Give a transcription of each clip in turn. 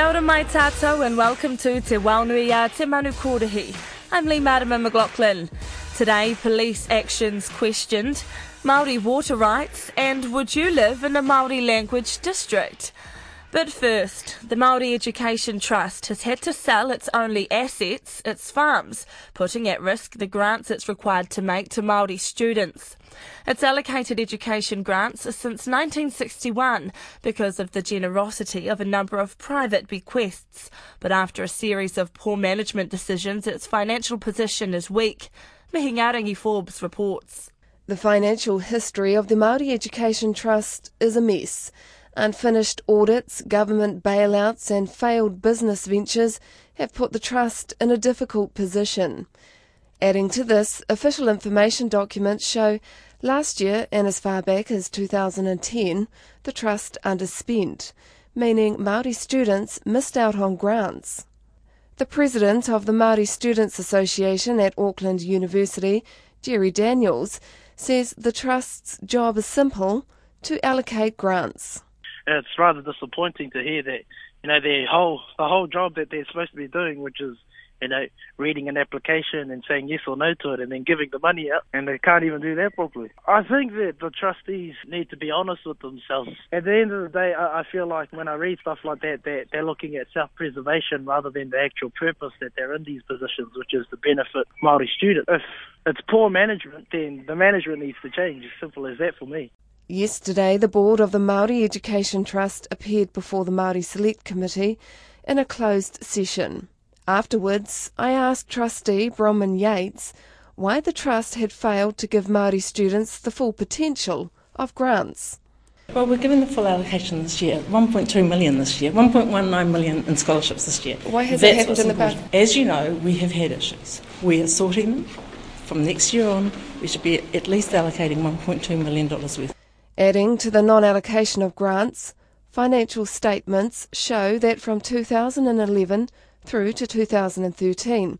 Kia ora mai tātou and welcome to Te Wao Nui a uh, Te Manu. I'm Leigh-Marama McLachlan. Today, police actions questioned, Māori water rights, and would you live in a Māori language district? But first, the Māori Education Trust has had to sell its only assets, its farms, putting at risk the grants it's required to make to Māori students. It's allocated education grants since 1961 because of the generosity of a number of private bequests. But after a series of poor management decisions, its financial position is weak. Mihingarangi Forbes reports. The financial history of the Māori Education Trust is a mess. Unfinished audits, government bailouts, and failed business ventures have put the Trust in a difficult position. Adding to this, official information documents show last year and as far back as 2010, the Trust underspent, meaning Māori students missed out on grants. The president of the Māori Students Association at Auckland University, Jerry Daniels, says the Trust's job is simple to allocate grants it's rather disappointing to hear that you know their whole the whole job that they're supposed to be doing, which is you know reading an application and saying yes or no to it, and then giving the money out, and they can't even do that properly. I think that the trustees need to be honest with themselves. At the end of the day, I, I feel like when I read stuff like that, that they're looking at self-preservation rather than the actual purpose that they're in these positions, which is to benefit Maori students. If it's poor management, then the management needs to change. As simple as that for me. Yesterday, the board of the Māori Education Trust appeared before the Māori Select Committee in a closed session. Afterwards, I asked trustee Bronwyn Yates why the trust had failed to give Māori students the full potential of grants. Well, we're given the full allocation this year, 1.2 million this year, 1.19 million in scholarships this year. Why has That's it happened in the past? As you know, we have had issues. We are sorting them. From next year on, we should be at least allocating $1.2 million worth. Adding to the non allocation of grants, financial statements show that from 2011 through to 2013,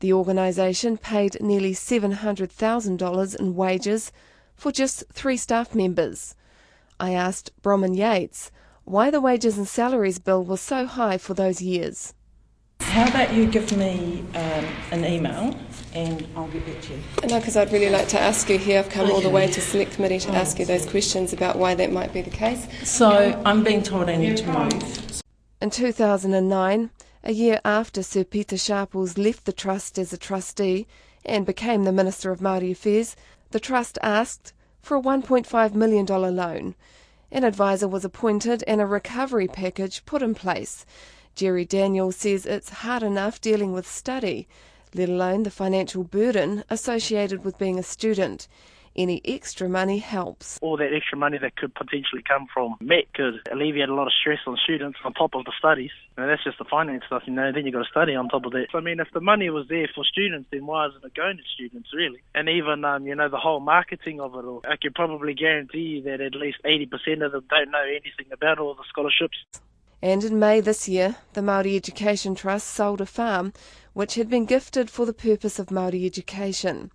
the organisation paid nearly $700,000 in wages for just three staff members. I asked Bronwyn Yates why the wages and salaries bill was so high for those years. How about you give me um, an email and I'll get back to you. No, because I'd really like to ask you here. I've come all the way to Select Committee to ask you those questions about why that might be the case. So I'm being told I need to move. In 2009, a year after Sir Peter Sharples left the Trust as a trustee and became the Minister of Māori Affairs, the Trust asked for a $1.5 million loan. An advisor was appointed and a recovery package put in place. Jerry Daniels says it's hard enough dealing with study, let alone the financial burden associated with being a student. Any extra money helps. All that extra money that could potentially come from MET could alleviate a lot of stress on students on top of the studies. And that's just the finance stuff, you know, then you've got to study on top of that. So, I mean, if the money was there for students, then why isn't it going to students, really? And even, um, you know, the whole marketing of it all, I could probably guarantee you that at least 80% of them don't know anything about all the scholarships. And in May this year, the Māori Education Trust sold a farm which had been gifted for the purpose of Māori education.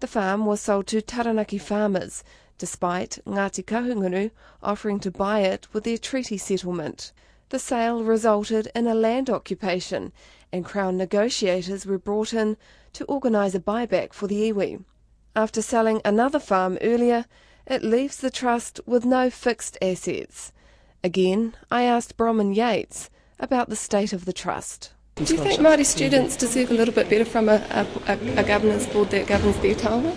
The farm was sold to Taranaki farmers, despite Ngāti Kahungunu offering to buy it with their treaty settlement. The sale resulted in a land occupation, and Crown negotiators were brought in to organise a buyback for the iwi. After selling another farm earlier, it leaves the trust with no fixed assets. Again, I asked Bronwyn Yates about the state of the trust. Do you think Māori students deserve a little bit better from a, a, a governance board that governs their taonga?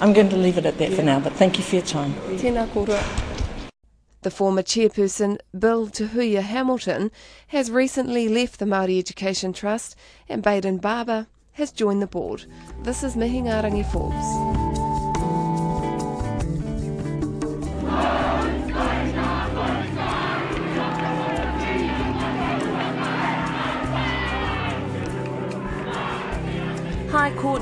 I'm going to leave it at that for now, but thank you for your time. Tēnā kōrua. The former chairperson, Bill Tahuya Hamilton, has recently left the Māori Education Trust and Baden Barber has joined the board. This is Mihingarangi Forbes.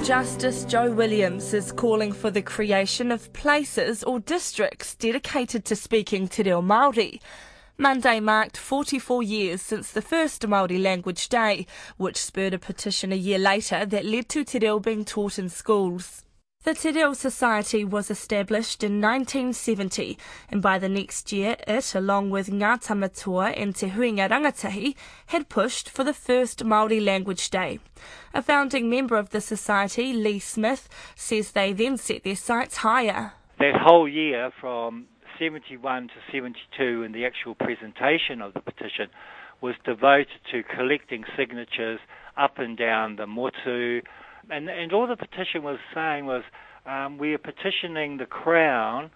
Justice Joe Williams is calling for the creation of places or districts dedicated to speaking Te Reo Māori. Monday marked 44 years since the first Māori Language Day, which spurred a petition a year later that led to Te Reo being taught in schools. The Te Reo Society was established in 1970, and by the next year it, along with Ngā Tamatoa and Te Huinga Rangatahi, had pushed for the first Māori Language Day. A founding member of the society, Lee Smith, says they then set their sights higher. That whole year from 71 to 72 in the actual presentation of the petition was devoted to collecting signatures up and down the motu, and, and all the petition was saying was um, we are petitioning the Crown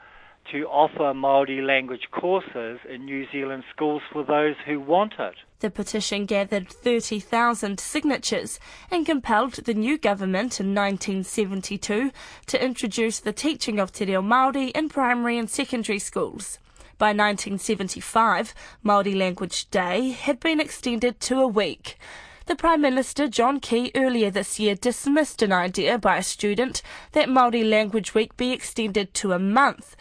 to offer Maori language courses in New Zealand schools for those who want it. The petition gathered 30,000 signatures and compelled the new government in 1972 to introduce the teaching of Te Reo Māori in primary and secondary schools. By 1975, Māori Language Day had been extended to a week. The Prime Minister John Key earlier this year dismissed an idea by a student that Māori Language Week be extended to a month.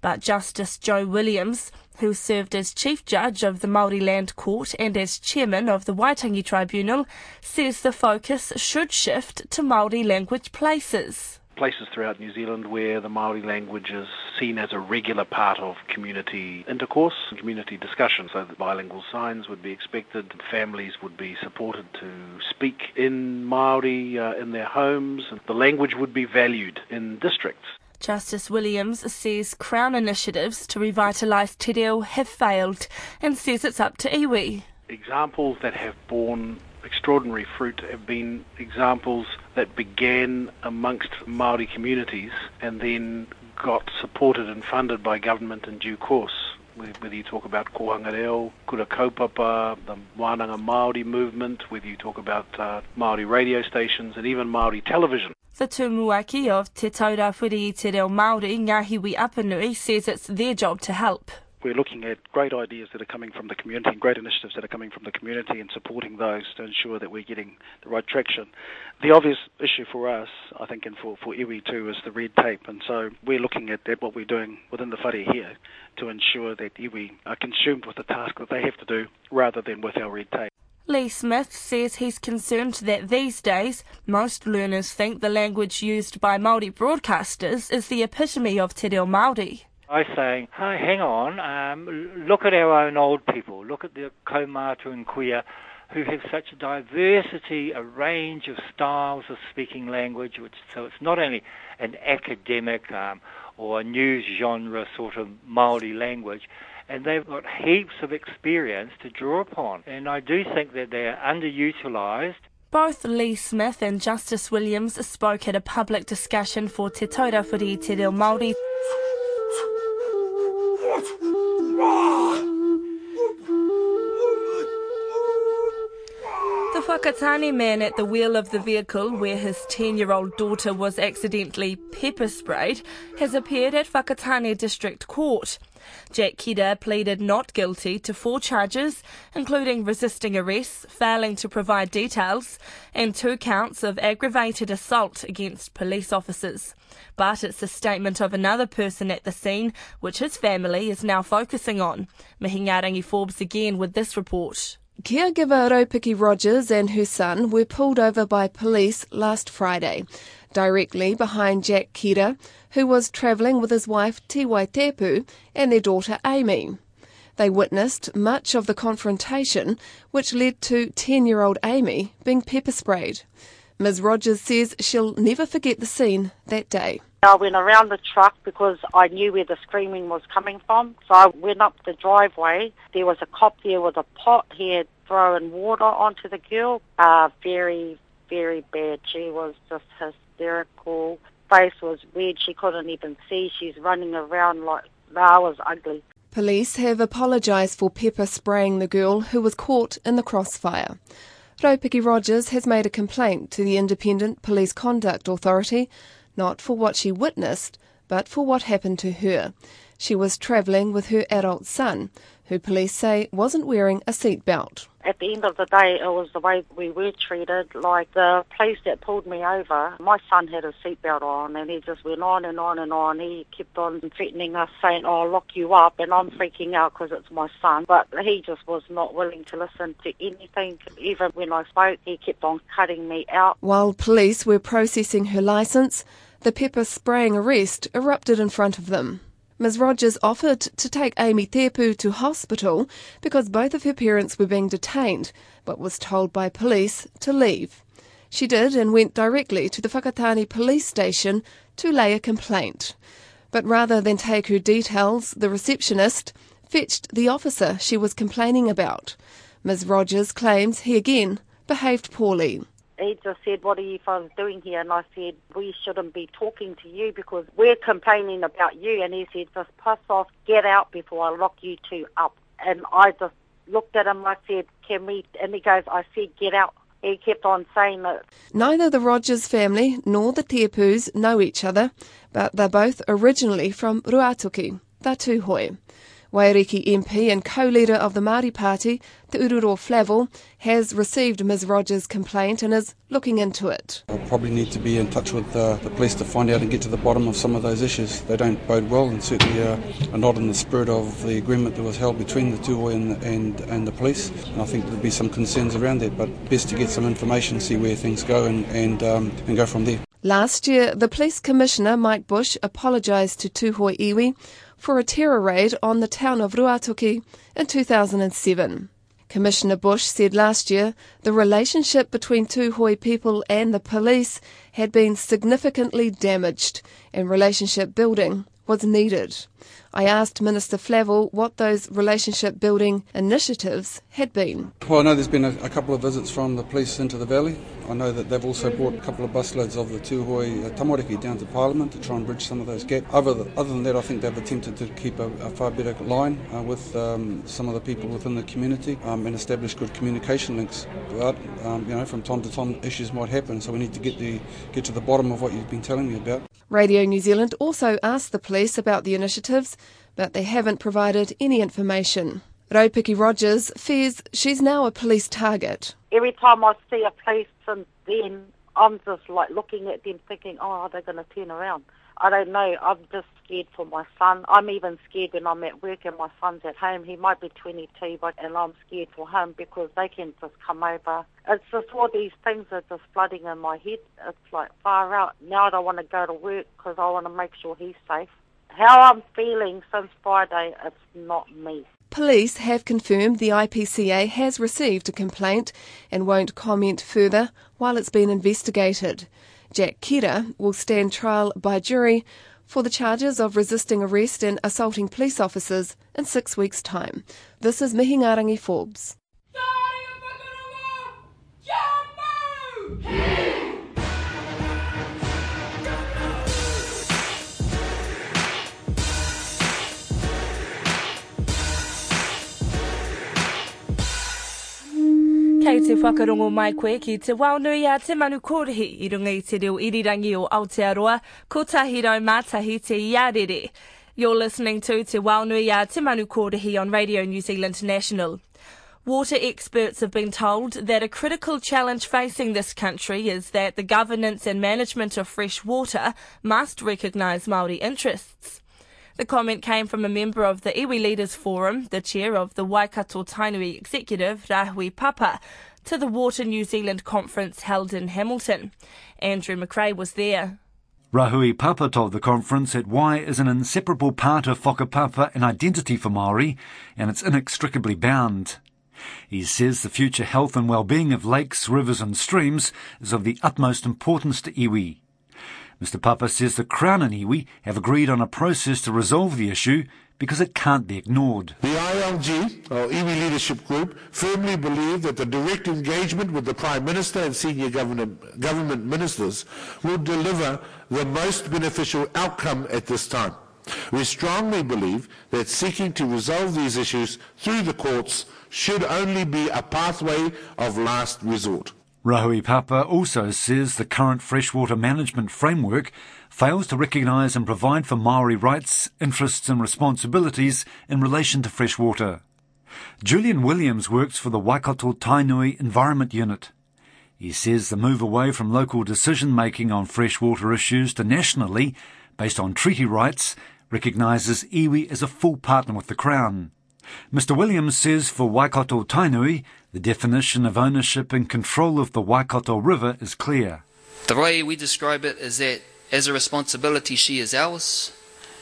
But Justice Joe Williams, who served as Chief Judge of the Māori Land Court and as Chairman of the Waitangi Tribunal, says the focus should shift to Māori language places places throughout New Zealand where the Maori language is seen as a regular part of community intercourse, and community discussion. So that bilingual signs would be expected. Families would be supported to speak in Maori uh, in their homes. The language would be valued in districts. Justice Williams says Crown initiatives to revitalise Te Reo have failed and says it's up to iwi. Examples that have borne extraordinary fruit have been examples that began amongst Maori communities and then got supported and funded by government in due course. Whether you talk about Kohanga Reo, Kura Kaupapa, the Wānanga Māori movement, whether you talk about uh, Māori radio stations and even Māori television. The tūmuaki of Te Taurāwhiri Te Reo Māori, Ngāhiwi Apanui, says it's their job to help we're looking at great ideas that are coming from the community and great initiatives that are coming from the community and supporting those to ensure that we're getting the right traction. The obvious issue for us, I think, and for, for iwi too, is the red tape. And so we're looking at, at what we're doing within the whare here to ensure that iwi are consumed with the task that they have to do rather than with our red tape. Lee Smith says he's concerned that these days most learners think the language used by Māori broadcasters is the epitome of Te Reo Māori by saying, hey, hang on, um, look at our own old people, look at the kaumātua and kuia who have such a diversity, a range of styles of speaking language, which, so it's not only an academic um, or a news genre sort of Māori language, and they've got heaps of experience to draw upon. And I do think that they're underutilised. Both Lee Smith and Justice Williams spoke at a public discussion for Te Taura Whiri Te Reo Māori. Whakatane man at the wheel of the vehicle where his 10 year old daughter was accidentally pepper sprayed has appeared at Whakatane District Court. Jack Kira pleaded not guilty to four charges, including resisting arrest, failing to provide details, and two counts of aggravated assault against police officers. But it's the statement of another person at the scene, which his family is now focusing on. Mihingarangi Forbes again with this report. Caregiver Raupiki Rogers and her son were pulled over by police last Friday, directly behind Jack Kira, who was travelling with his wife Tiwai Tepu and their daughter Amy. They witnessed much of the confrontation, which led to 10 year old Amy being pepper sprayed. Ms. Rogers says she'll never forget the scene that day. I went around the truck because I knew where the screaming was coming from. So I went up the driveway. There was a cop there with a pot. He had thrown water onto the girl. Uh, very, very bad. She was just hysterical. Face was red. She couldn't even see. She's running around like that was ugly. Police have apologised for pepper spraying the girl who was caught in the crossfire. Raupiki Rogers has made a complaint to the Independent Police Conduct Authority, not for what she witnessed, but for what happened to her. She was travelling with her adult son, who police say wasn't wearing a seatbelt. At the end of the day, it was the way we were treated. Like the police that pulled me over, my son had a seatbelt on, and he just went on and on and on. He kept on threatening us, saying, "Oh, I'll lock you up," and I'm freaking out because it's my son. But he just was not willing to listen to anything. Even when I spoke, he kept on cutting me out. While police were processing her licence, the pepper spraying arrest erupted in front of them. Ms. Rogers offered to take Amy Tepu to hospital because both of her parents were being detained, but was told by police to leave. She did and went directly to the Whakatane police station to lay a complaint. But rather than take her details, the receptionist fetched the officer she was complaining about. Ms. Rogers claims he again behaved poorly just said, What are you fellas doing here? And I said, We shouldn't be talking to you because we're complaining about you. And he said, Just pass off, get out before I lock you two up. And I just looked at him, I said, Can we? And he goes, I said, Get out. He kept on saying that. Neither the Rogers family nor the Tepus know each other, but they're both originally from Ruatoki, the Tūhoe. Waiariki MP and co-leader of the Māori Party, Te Ururoa Flavell, has received Ms Rogers' complaint and is looking into it. I'll probably need to be in touch with uh, the police to find out and get to the bottom of some of those issues. They don't bode well and certainly uh, are not in the spirit of the agreement that was held between the Tūhoe and, and, and the police. And I think there'll be some concerns around that, but best to get some information, see where things go and, and, um, and go from there. Last year, the Police Commissioner, Mike Bush, apologised to Tūhoe Iwi for a terror raid on the town of Ruatoki in 2007. Commissioner Bush said last year the relationship between Tūhoe people and the police had been significantly damaged and relationship building was needed. I asked Minister Flavell what those relationship building initiatives had been. Well, I know there's been a, a, couple of visits from the police into the valley. I know that they've also brought a couple of busloads of the Tūhoe uh, tamariki down to Parliament to try and bridge some of those gaps. Other, other than that, I think they've attempted to keep a, a far better line uh, with um, some of the people within the community um, and establish good communication links. But um, you know, from time to time, issues might happen, so we need to get the get to the bottom of what you've been telling me about. Radio New Zealand also asked the police about the initiatives, but they haven't provided any information. Raupiki Rogers fears she's now a police target. Every time I see a policeman, then I'm just like looking at them thinking, oh, are they going to turn around? I don't know. I'm just scared for my son. I'm even scared when I'm at work and my son's at home. He might be 22, but and I'm scared for him because they can just come over. It's just all these things are just flooding in my head. It's like far out. Now I don't want to go to work because I want to make sure he's safe. How I'm feeling since Friday, it's not me. Police have confirmed the IPCA has received a complaint and won't comment further while it's being investigated. Jack Kira will stand trial by jury for the charges of resisting arrest and assaulting police officers in six weeks' time. This is Mihingarangi Forbes. Kei te whakarongo mai koe ki te a te manu i runga i te reo irirangi o Aotearoa, mātahi te iarere. You're listening to Te Wao Nui a Te Manu on Radio New Zealand National. Water experts have been told that a critical challenge facing this country is that the governance and management of fresh water must recognise Māori interests. The comment came from a member of the Iwi Leaders Forum, the chair of the Waikato Tainui Executive, Rahui Papa, to the Water New Zealand conference held in Hamilton. Andrew McRae was there. Rahui Papa told the conference that wai is an inseparable part of whakapapa and identity for Māori, and it's inextricably bound. He says the future health and well-being of lakes, rivers and streams is of the utmost importance to iwi. Mr Papa says the Crown and iwi have agreed on a process to resolve the issue because it can't be ignored. The ILG, or iwi Leadership Group, firmly believe that the direct engagement with the Prime Minister and senior government, government ministers will deliver the most beneficial outcome at this time. We strongly believe that seeking to resolve these issues through the courts should only be a pathway of last resort. Rahui Papa also says the current freshwater management framework fails to recognise and provide for Maori rights, interests and responsibilities in relation to freshwater. Julian Williams works for the Waikato Tainui Environment Unit. He says the move away from local decision making on freshwater issues to nationally, based on treaty rights, recognises iwi as a full partner with the Crown. Mr Williams says for Waikato Tainui, the definition of ownership and control of the Waikato River is clear. The way we describe it is that As a responsibility, she is ours,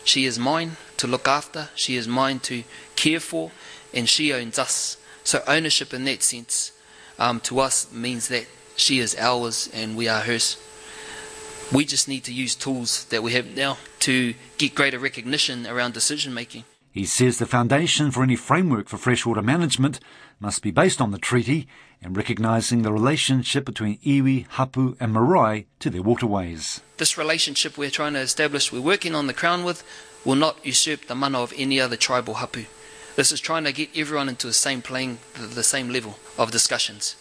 she is mine to look after, she is mine to care for, and she owns us. So, ownership in that sense um, to us means that she is ours and we are hers. We just need to use tools that we have now to get greater recognition around decision making. He says the foundation for any framework for freshwater management must be based on the treaty and recognising the relationship between iwi, hapu and marae to their waterways. This relationship we're trying to establish, we're working on the Crown with, will not usurp the mana of any other tribal hapu. This is trying to get everyone into the same playing, the same level of discussions.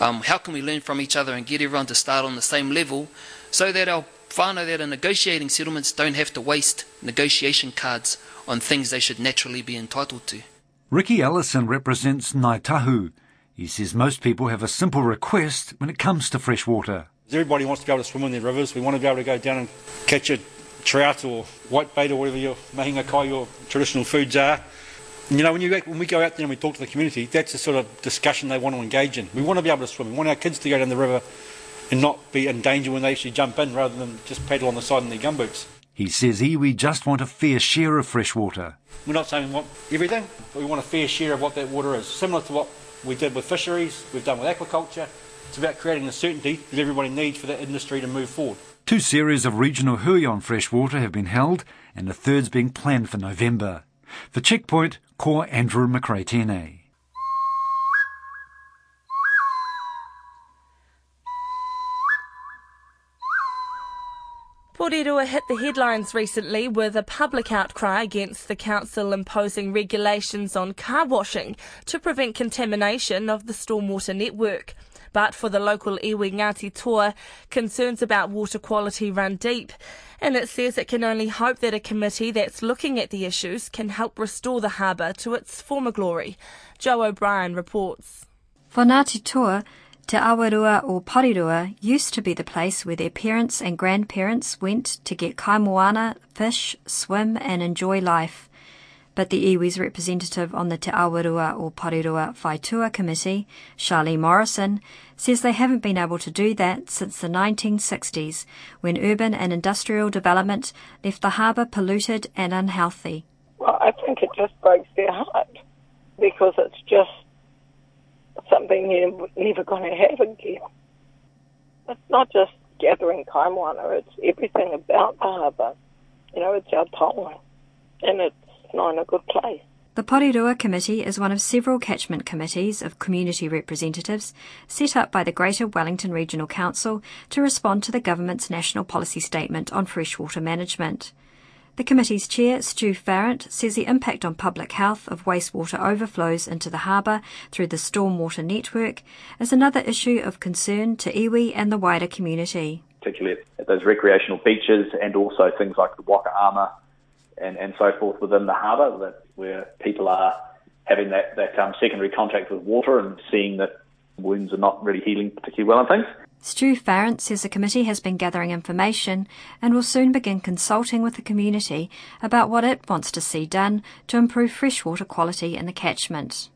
Um, how can we learn from each other and get everyone to start on the same level so that our whānau that are negotiating settlements don't have to waste negotiation cards on things they should naturally be entitled to. Ricky Ellison represents Ngāi Tahu. He says most people have a simple request when it comes to fresh water. Everybody wants to be able to swim in their rivers. We want to be able to go down and catch a trout or whitebait or whatever your mahinga kai, your traditional foods are. You know, when, you, when we go out there and we talk to the community, that's the sort of discussion they want to engage in. We want to be able to swim. We want our kids to go down the river and not be in danger when they actually jump in rather than just paddle on the side in their gumboots. He says iwi just want a fair share of fresh water. We're not saying we want everything, but we want a fair share of what that water is. Similar to what we did with fisheries, we've done with aquaculture. It's about creating the certainty that everybody needs for that industry to move forward. Two series of regional hui on freshwater have been held, and a third's being planned for November. For Checkpoint, ko Andrew McRae Porirua hit the headlines recently with a public outcry against the council imposing regulations on car washing to prevent contamination of the stormwater network. But for the local iwi Ngāti Toa, concerns about water quality run deep. And it says it can only hope that a committee that's looking at the issues can help restore the harbour to its former glory. Joe O'Brien reports. For Ngāti Toa, Te Awarua or Porirua used to be the place where their parents and grandparents went to get kaimoana, fish, swim and enjoy life. But the iwi's representative on the Te Awarua or Porirua Whaitua Committee, Charlie Morrison, says they haven't been able to do that since the 1960s when urban and industrial development left the harbour polluted and unhealthy. Well, I think it just breaks their heart because it's just you're never going to have again. It's not just gathering kaimoana, it's everything about the harbour. You know, it's our taonga, and it's not in a good place. The Porirua Committee is one of several catchment committees of community representatives set up by the Greater Wellington Regional Council to respond to the government's national policy statement on freshwater management. The committee's chair, Stu Farrant, says the impact on public health of wastewater overflows into the harbour through the stormwater network is another issue of concern to iwi and the wider community. Particularly at those recreational beaches and also things like the Waka Ama and, and so forth within the harbour, that where people are having that, that um, secondary contact with water and seeing that wounds are not really healing particularly well and things. Stu Farrant says the committee has been gathering information and will soon begin consulting with the community about what it wants to see done to improve freshwater quality in the catchment.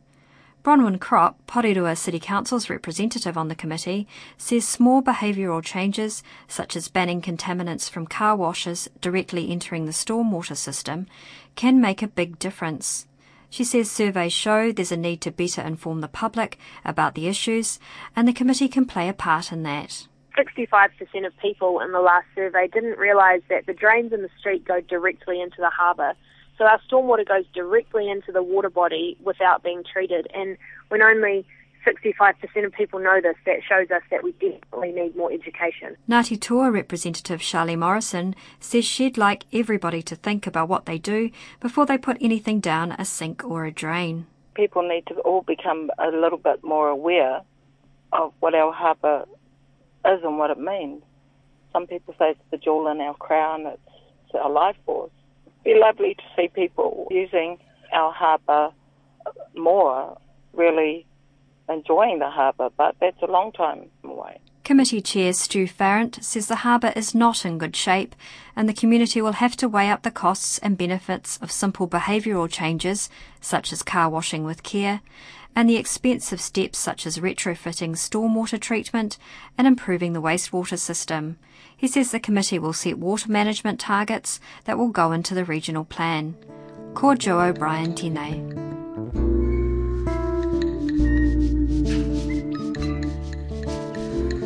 Bronwyn Kropp, Porirua City Council's representative on the committee, says small behavioural changes, such as banning contaminants from car washes directly entering the stormwater system, can make a big difference. She says surveys show there's a need to better inform the public about the issues, and the committee can play a part in that. 65% of people in the last survey didn't realise that the drains in the street go directly into the harbour. So our stormwater goes directly into the water body without being treated. And when only 65% of people know this, that shows us that we definitely need more education. Ngāti Toa representative Charlie Morrison says she'd like everybody to think about what they do before they put anything down a sink or a drain. People need to all become a little bit more aware of what our harbour is and what it means. Some people say it's the jewel in our crown, it's, it's our life force. It'd be lovely to see people using our harbour more, really enjoying the harbour, but that's a long time away. Committee Chair Stu Farrant says the harbour is not in good shape and the community will have to weigh up the costs and benefits of simple behavioural changes, such as car washing with care, and the expensive steps such as retrofitting stormwater treatment and improving the wastewater system. He says the committee will set water management targets that will go into the regional plan. Ko Joe O'Brien Tine.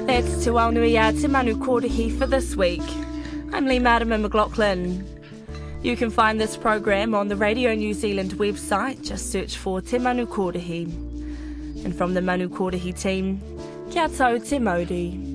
That's Te Wao Nui Te Manu Kōrihi for this week. I'm Leigh-Marama McLachlan. You can find this program on the Radio New Zealand website. Just search for Te Manu Kōrihi. And from the Manu Kōrihi team, kia tau te mauri.